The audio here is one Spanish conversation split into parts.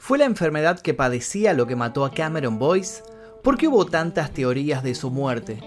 ¿Fue la enfermedad que padecía lo que mató a Cameron Boyce? ¿Por qué hubo tantas teorías de su muerte?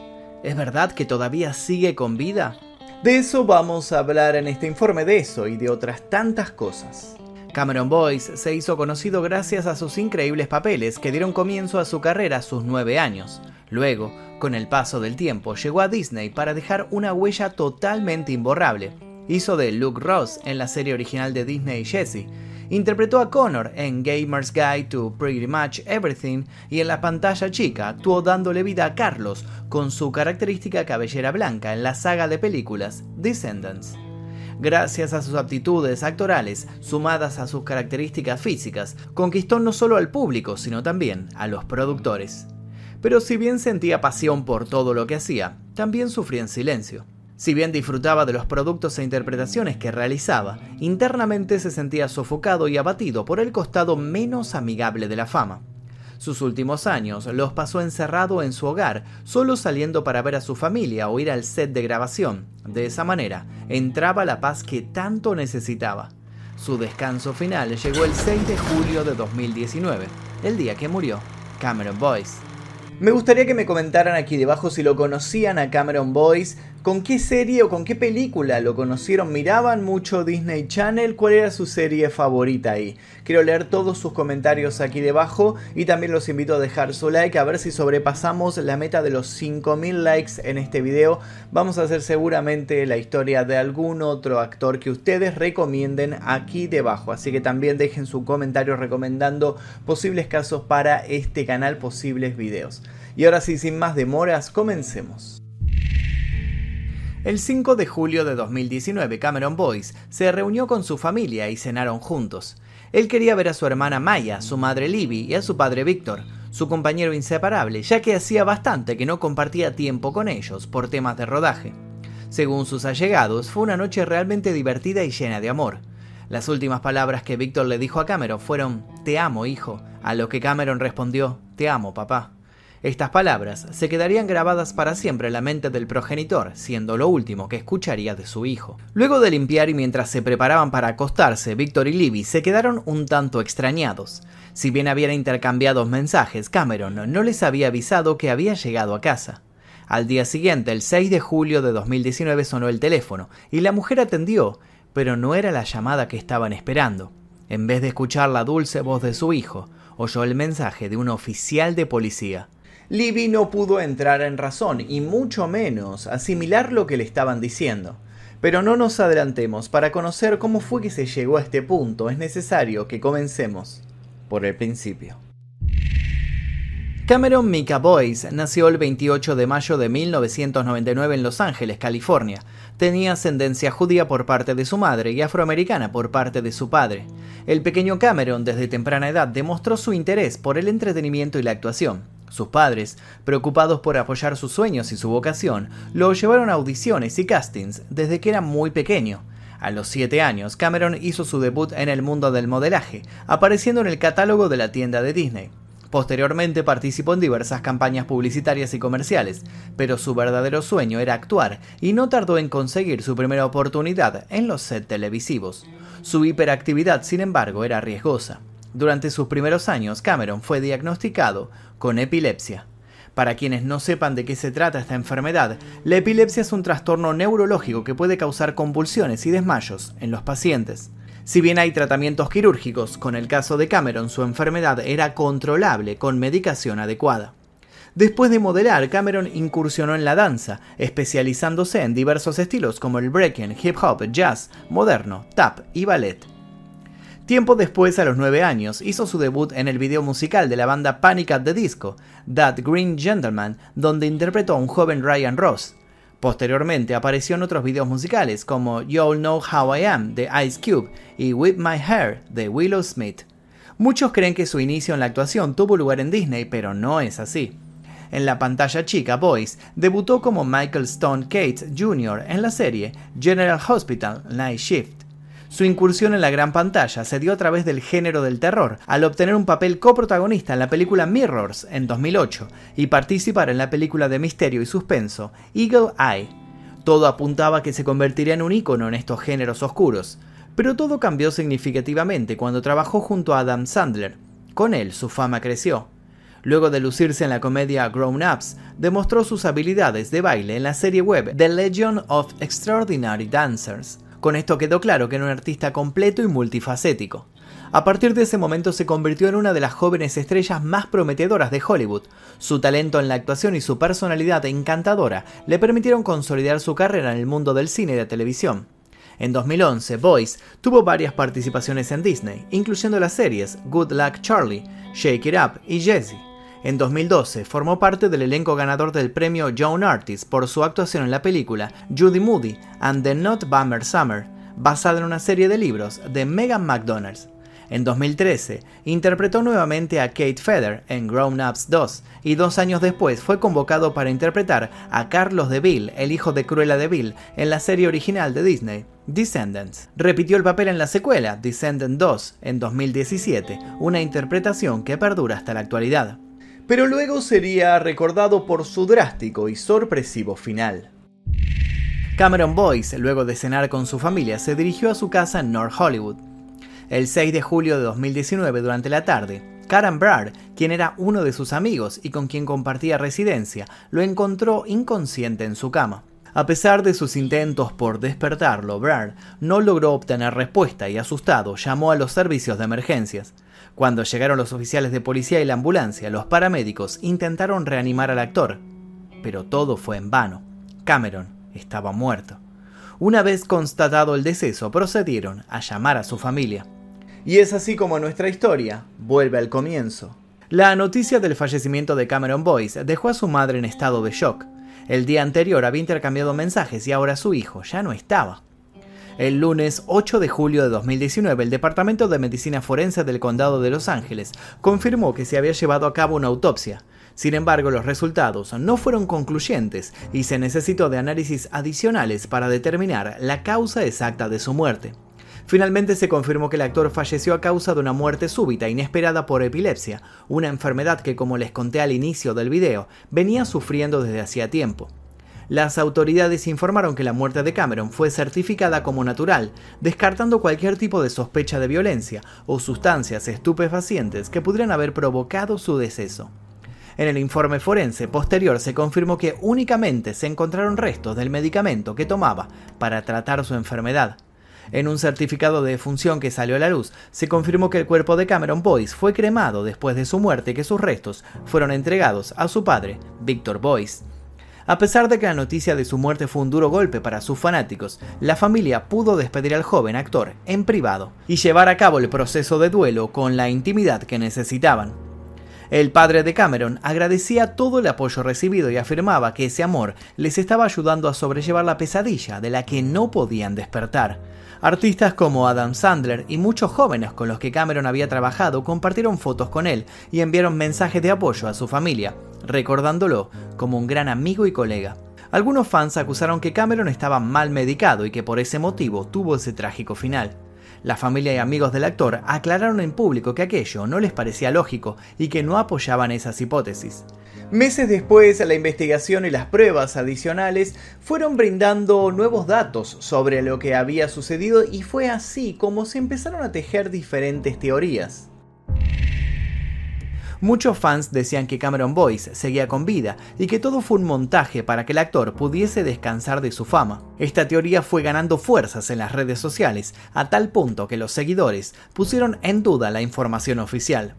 ¿Es verdad que todavía sigue con vida? De eso vamos a hablar en este informe de eso y de otras tantas cosas. Cameron Boyce se hizo conocido gracias a sus increíbles papeles que dieron comienzo a su carrera a sus nueve años. Luego, con el paso del tiempo, llegó a Disney para dejar una huella totalmente imborrable. Hizo de Luke Ross en la serie original de Disney Jessie, Interpretó a Connor en Gamer's Guide to Pretty Much Everything y en la pantalla chica actuó dándole vida a Carlos con su característica cabellera blanca en la saga de películas Descendants. Gracias a sus aptitudes actorales, sumadas a sus características físicas, conquistó no solo al público, sino también a los productores. Pero si bien sentía pasión por todo lo que hacía, también sufría en silencio. Si bien disfrutaba de los productos e interpretaciones que realizaba, internamente se sentía sofocado y abatido por el costado menos amigable de la fama. Sus últimos años los pasó encerrado en su hogar, solo saliendo para ver a su familia o ir al set de grabación. De esa manera, entraba la paz que tanto necesitaba. Su descanso final llegó el 6 de julio de 2019, el día que murió Cameron Boyce. Me gustaría que me comentaran aquí debajo si lo conocían a Cameron Boyce, ¿Con qué serie o con qué película lo conocieron? ¿Miraban mucho Disney Channel? ¿Cuál era su serie favorita ahí? Quiero leer todos sus comentarios aquí debajo y también los invito a dejar su like a ver si sobrepasamos la meta de los 5000 likes en este video. Vamos a hacer seguramente la historia de algún otro actor que ustedes recomienden aquí debajo. Así que también dejen su comentario recomendando posibles casos para este canal, posibles videos. Y ahora sí, sin más demoras, comencemos. El 5 de julio de 2019, Cameron Boyce se reunió con su familia y cenaron juntos. Él quería ver a su hermana Maya, su madre Libby y a su padre Víctor, su compañero inseparable, ya que hacía bastante que no compartía tiempo con ellos por temas de rodaje. Según sus allegados, fue una noche realmente divertida y llena de amor. Las últimas palabras que Víctor le dijo a Cameron fueron Te amo, hijo, a lo que Cameron respondió Te amo, papá. Estas palabras se quedarían grabadas para siempre en la mente del progenitor, siendo lo último que escucharía de su hijo. Luego de limpiar y mientras se preparaban para acostarse, Víctor y Libby se quedaron un tanto extrañados. Si bien habían intercambiado mensajes, Cameron no les había avisado que había llegado a casa. Al día siguiente, el 6 de julio de 2019, sonó el teléfono y la mujer atendió, pero no era la llamada que estaban esperando. En vez de escuchar la dulce voz de su hijo, oyó el mensaje de un oficial de policía. Libby no pudo entrar en razón y mucho menos asimilar lo que le estaban diciendo. Pero no nos adelantemos, para conocer cómo fue que se llegó a este punto es necesario que comencemos por el principio. Cameron Mika Boyce nació el 28 de mayo de 1999 en Los Ángeles, California. Tenía ascendencia judía por parte de su madre y afroamericana por parte de su padre. El pequeño Cameron desde temprana edad demostró su interés por el entretenimiento y la actuación. Sus padres, preocupados por apoyar sus sueños y su vocación, lo llevaron a audiciones y castings desde que era muy pequeño. A los 7 años, Cameron hizo su debut en el mundo del modelaje, apareciendo en el catálogo de la tienda de Disney. Posteriormente participó en diversas campañas publicitarias y comerciales, pero su verdadero sueño era actuar y no tardó en conseguir su primera oportunidad en los sets televisivos. Su hiperactividad, sin embargo, era riesgosa. Durante sus primeros años, Cameron fue diagnosticado con epilepsia. Para quienes no sepan de qué se trata esta enfermedad, la epilepsia es un trastorno neurológico que puede causar convulsiones y desmayos en los pacientes. Si bien hay tratamientos quirúrgicos, con el caso de Cameron su enfermedad era controlable con medicación adecuada. Después de modelar, Cameron incursionó en la danza, especializándose en diversos estilos como el breaking, hip hop, jazz, moderno, tap y ballet. Tiempo después, a los 9 años, hizo su debut en el video musical de la banda Panic at the Disco, That Green Gentleman, donde interpretó a un joven Ryan Ross. Posteriormente apareció en otros videos musicales como You'll Know How I Am de Ice Cube y Whip My Hair de Willow Smith. Muchos creen que su inicio en la actuación tuvo lugar en Disney, pero no es así. En la pantalla chica, Boyce debutó como Michael Stone Cates Jr. en la serie General Hospital Night Shift. Su incursión en la gran pantalla se dio a través del género del terror, al obtener un papel coprotagonista en la película Mirrors en 2008 y participar en la película de misterio y suspenso Eagle Eye. Todo apuntaba que se convertiría en un ícono en estos géneros oscuros, pero todo cambió significativamente cuando trabajó junto a Adam Sandler, Con él su fama creció. Luego de lucirse en la comedia Grown Ups, demostró sus habilidades de baile en la serie web The Legend of Extraordinary Dancers. Con esto quedó claro que era un artista completo y multifacético. A partir de ese momento se convirtió en una de las jóvenes estrellas más prometedoras de Hollywood. Su talento en la actuación y su personalidad encantadora le permitieron consolidar su carrera en el mundo del cine y de televisión. En 2011, Boyce tuvo varias participaciones en Disney, incluyendo las series Good Luck Charlie, Shake It Up y Jessie. En 2012 formó parte del elenco ganador del premio Young Artist por su actuación en la película Judy Moody and the Not Bummer Summer, basada en una serie de libros de Megan McDonald's. En 2013, interpretó nuevamente a Kate Feather en Grown Ups 2 y dos años después fue convocado para interpretar a Carlos DeVille, el hijo de Cruella DeVille, en la serie original de Disney, Descendants. Repitió el papel en la secuela, Descendant 2, en 2017, una interpretación que perdura hasta la actualidad pero luego sería recordado por su drástico y sorpresivo final. Cameron Boyce, luego de cenar con su familia, se dirigió a su casa en North Hollywood. El 6 de julio de 2019, durante la tarde, Karen Brad, quien era uno de sus amigos y con quien compartía residencia, lo encontró inconsciente en su cama. A pesar de sus intentos por despertarlo, Brad no logró obtener respuesta y asustado llamó a los servicios de emergencias. Cuando llegaron los oficiales de policía y la ambulancia, los paramédicos intentaron reanimar al actor, pero todo fue en vano. Cameron estaba muerto. Una vez constatado el deceso, procedieron a llamar a su familia. Y es así como nuestra historia vuelve al comienzo. La noticia del fallecimiento de Cameron Boyce dejó a su madre en estado de shock. El día anterior había intercambiado mensajes y ahora su hijo ya no estaba. El lunes 8 de julio de 2019, el Departamento de Medicina Forense del Condado de Los Ángeles confirmó que se había llevado a cabo una autopsia. Sin embargo, los resultados no fueron concluyentes y se necesitó de análisis adicionales para determinar la causa exacta de su muerte. Finalmente se confirmó que el actor falleció a causa de una muerte súbita inesperada por epilepsia, una enfermedad que como les conté al inicio del video, venía sufriendo desde hacía tiempo. Las autoridades informaron que la muerte de Cameron fue certificada como natural, descartando cualquier tipo de sospecha de violencia o sustancias estupefacientes que pudieran haber provocado su deceso. En el informe forense posterior se confirmó que únicamente se encontraron restos del medicamento que tomaba para tratar su enfermedad. En un certificado de defunción que salió a la luz, se confirmó que el cuerpo de Cameron Boyce fue cremado después de su muerte y que sus restos fueron entregados a su padre, Victor Boyce. A pesar de que la noticia de su muerte fue un duro golpe para sus fanáticos, la familia pudo despedir al joven actor en privado y llevar a cabo el proceso de duelo con la intimidad que necesitaban. El padre de Cameron agradecía todo el apoyo recibido y afirmaba que ese amor les estaba ayudando a sobrellevar la pesadilla de la que no podían despertar. Artistas como Adam Sandler y muchos jóvenes con los que Cameron había trabajado compartieron fotos con él y enviaron mensajes de apoyo a su familia, recordándolo como un gran amigo y colega. Algunos fans acusaron que Cameron estaba mal medicado y que por ese motivo tuvo ese trágico final. La familia y amigos del actor aclararon en público que aquello no les parecía lógico y que no apoyaban esas hipótesis. Meses después, la investigación y las pruebas adicionales fueron brindando nuevos datos sobre lo que había sucedido y fue así como se empezaron a tejer diferentes teorías. Muchos fans decían que Cameron Boyce seguía con vida y que todo fue un montaje para que el actor pudiese descansar de su fama. Esta teoría fue ganando fuerzas en las redes sociales a tal punto que los seguidores pusieron en duda la información oficial.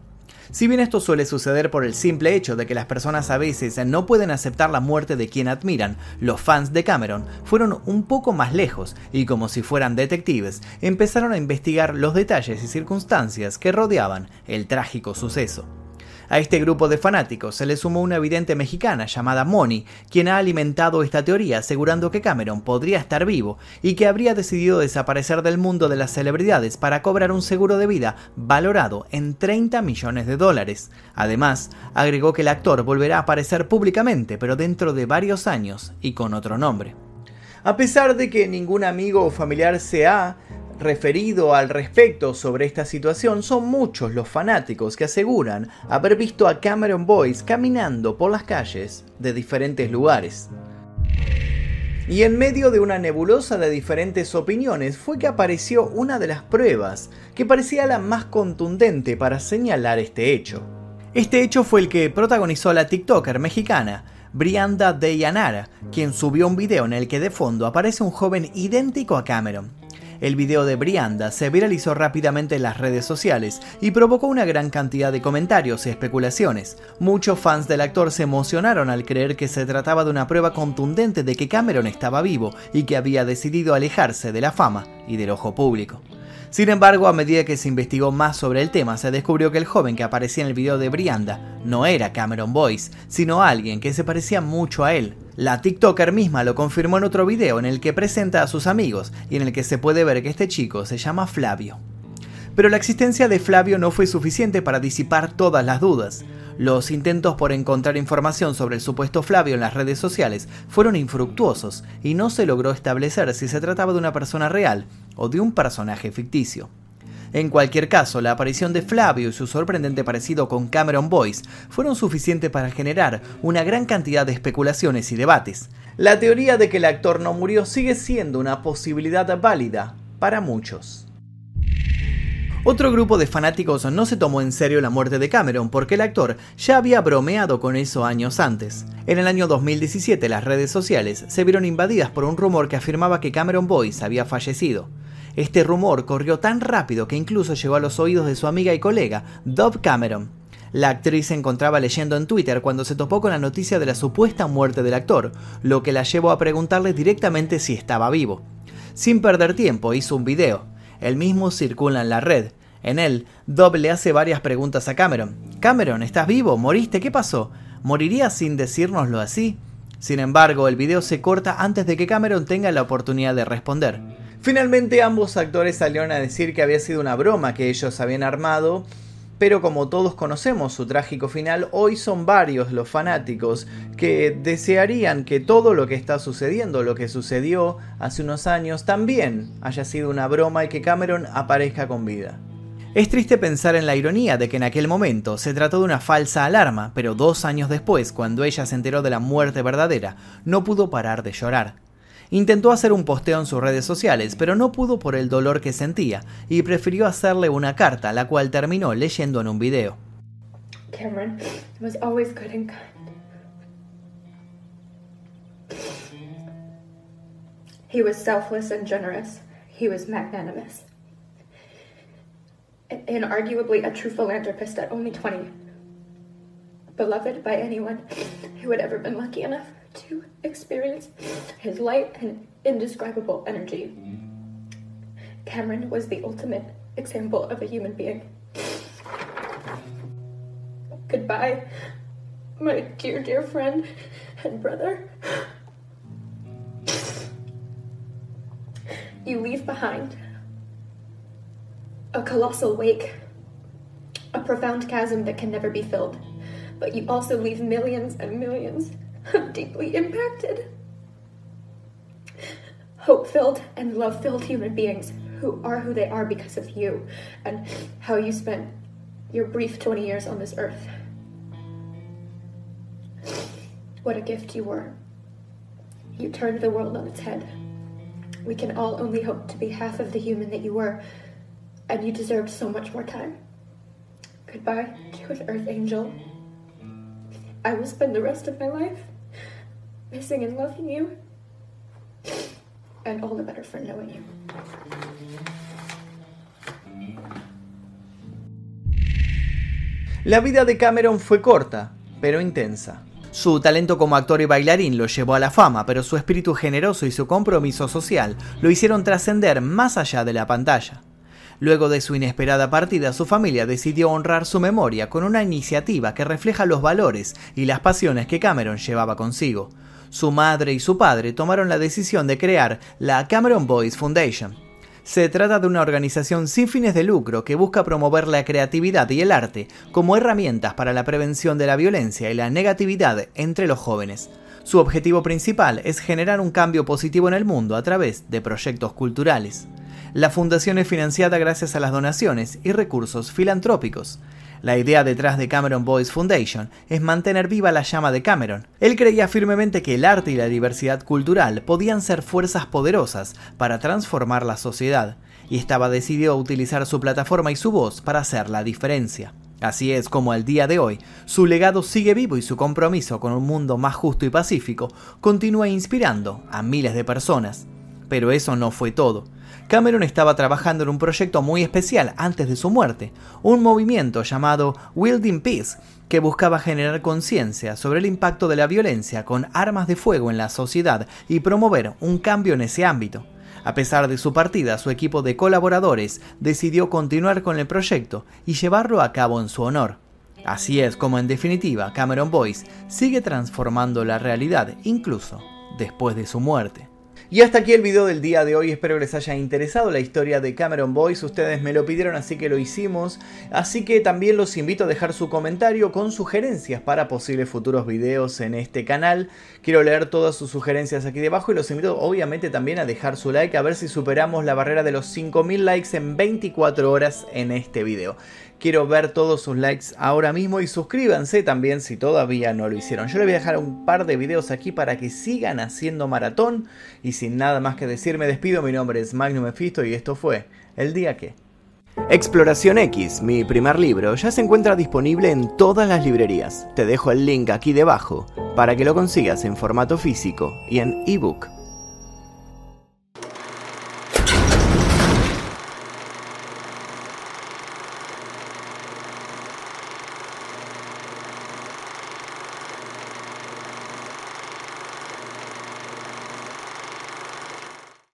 Si bien esto suele suceder por el simple hecho de que las personas a veces no pueden aceptar la muerte de quien admiran, los fans de Cameron fueron un poco más lejos y como si fueran detectives, empezaron a investigar los detalles y circunstancias que rodeaban el trágico suceso. A este grupo de fanáticos se le sumó una evidente mexicana llamada Moni, quien ha alimentado esta teoría asegurando que Cameron podría estar vivo y que habría decidido desaparecer del mundo de las celebridades para cobrar un seguro de vida valorado en 30 millones de dólares. Además, agregó que el actor volverá a aparecer públicamente, pero dentro de varios años y con otro nombre. A pesar de que ningún amigo o familiar se ha referido al respecto sobre esta situación, son muchos los fanáticos que aseguran haber visto a Cameron Boyce caminando por las calles de diferentes lugares. Y en medio de una nebulosa de diferentes opiniones fue que apareció una de las pruebas que parecía la más contundente para señalar este hecho. Este hecho fue el que protagonizó la TikToker mexicana Brianda Deyanara, quien subió un video en el que de fondo aparece un joven idéntico a Cameron. El video de Brianda se viralizó rápidamente en las redes sociales y provocó una gran cantidad de comentarios y especulaciones. Muchos fans del actor se emocionaron al creer que se trataba de una prueba contundente de que Cameron estaba vivo y que había decidido alejarse de la fama y del ojo público. Sin embargo, a medida que se investigó más sobre el tema, se descubrió que el joven que aparecía en el video de Brianda no era Cameron Boyce, sino alguien que se parecía mucho a él. La TikToker misma lo confirmó en otro video en el que presenta a sus amigos y en el que se puede ver que este chico se llama Flavio. Pero la existencia de Flavio no fue suficiente para disipar todas las dudas. Los intentos por encontrar información sobre el supuesto Flavio en las redes sociales fueron infructuosos y no se logró establecer si se trataba de una persona real o de un personaje ficticio. En cualquier caso, la aparición de Flavio y su sorprendente parecido con Cameron Boyce fueron suficientes para generar una gran cantidad de especulaciones y debates. La teoría de que el actor no murió sigue siendo una posibilidad válida para muchos. Otro grupo de fanáticos no se tomó en serio la muerte de Cameron porque el actor ya había bromeado con eso años antes. En el año 2017 las redes sociales se vieron invadidas por un rumor que afirmaba que Cameron Boyce había fallecido. Este rumor corrió tan rápido que incluso llegó a los oídos de su amiga y colega, Dove Cameron. La actriz se encontraba leyendo en Twitter cuando se topó con la noticia de la supuesta muerte del actor, lo que la llevó a preguntarle directamente si estaba vivo. Sin perder tiempo hizo un video. El mismo circula en la red. En él, Dob le hace varias preguntas a Cameron. Cameron, ¿estás vivo? ¿Moriste? ¿Qué pasó? ¿Morirías sin decírnoslo así? Sin embargo, el video se corta antes de que Cameron tenga la oportunidad de responder. Finalmente ambos actores salieron a decir que había sido una broma que ellos habían armado pero como todos conocemos su trágico final, hoy son varios los fanáticos que desearían que todo lo que está sucediendo, lo que sucedió hace unos años, también haya sido una broma y que Cameron aparezca con vida. Es triste pensar en la ironía de que en aquel momento se trató de una falsa alarma, pero dos años después, cuando ella se enteró de la muerte verdadera, no pudo parar de llorar. Intentó hacer un posteo en sus redes sociales, pero no pudo por el dolor que sentía y prefirió hacerle una carta, la cual terminó leyendo en un video. Cameron was always good and kind. He was selfless and generous. He was magnanimous. And arguably a true philanthropist at only 20. Beloved by anyone who had ever been lucky enough to experience his light and indescribable energy. Cameron was the ultimate example of a human being. Goodbye, my dear, dear friend and brother. You leave behind a colossal wake, a profound chasm that can never be filled, but you also leave millions and millions deeply impacted, hope filled, and love filled human beings who are who they are because of you and how you spent your brief 20 years on this earth. What a gift you were. You turned the world on its head. We can all only hope to be half of the human that you were, and you deserved so much more time. Goodbye, dear Earth Angel. I will spend the rest of my life La vida de Cameron fue corta, pero intensa. Su talento como actor y bailarín lo llevó a la fama, pero su espíritu generoso y su compromiso social lo hicieron trascender más allá de la pantalla. Luego de su inesperada partida, su familia decidió honrar su memoria con una iniciativa que refleja los valores y las pasiones que Cameron llevaba consigo su madre y su padre tomaron la decisión de crear la Cameron Boys Foundation. Se trata de una organización sin fines de lucro que busca promover la creatividad y el arte como herramientas para la prevención de la violencia y la negatividad entre los jóvenes. Su objetivo principal es generar un cambio positivo en el mundo a través de proyectos culturales. La fundación es financiada gracias a las donaciones y recursos filantrópicos. La idea detrás de Cameron Boys Foundation es mantener viva la llama de Cameron. Él creía firmemente que el arte y la diversidad cultural podían ser fuerzas poderosas para transformar la sociedad, y estaba decidido a utilizar su plataforma y su voz para hacer la diferencia. Así es como al día de hoy, su legado sigue vivo y su compromiso con un mundo más justo y pacífico continúa inspirando a miles de personas. Pero eso no fue todo. Cameron estaba trabajando en un proyecto muy especial antes de su muerte, un movimiento llamado Wielding Peace, que buscaba generar conciencia sobre el impacto de la violencia con armas de fuego en la sociedad y promover un cambio en ese ámbito. A pesar de su partida, su equipo de colaboradores decidió continuar con el proyecto y llevarlo a cabo en su honor. Así es como en definitiva Cameron Boyce sigue transformando la realidad incluso después de su muerte. Y hasta aquí el video del día de hoy, espero que les haya interesado la historia de Cameron Boyce, ustedes me lo pidieron así que lo hicimos, así que también los invito a dejar su comentario con sugerencias para posibles futuros videos en este canal, quiero leer todas sus sugerencias aquí debajo y los invito obviamente también a dejar su like a ver si superamos la barrera de los 5000 likes en 24 horas en este video. Quiero ver todos sus likes ahora mismo y suscríbanse también si todavía no lo hicieron. Yo les voy a dejar un par de videos aquí para que sigan haciendo maratón. Y sin nada más que decir me despido. Mi nombre es Magnum Mephisto y esto fue El Día Que. Exploración X, mi primer libro, ya se encuentra disponible en todas las librerías. Te dejo el link aquí debajo para que lo consigas en formato físico y en ebook.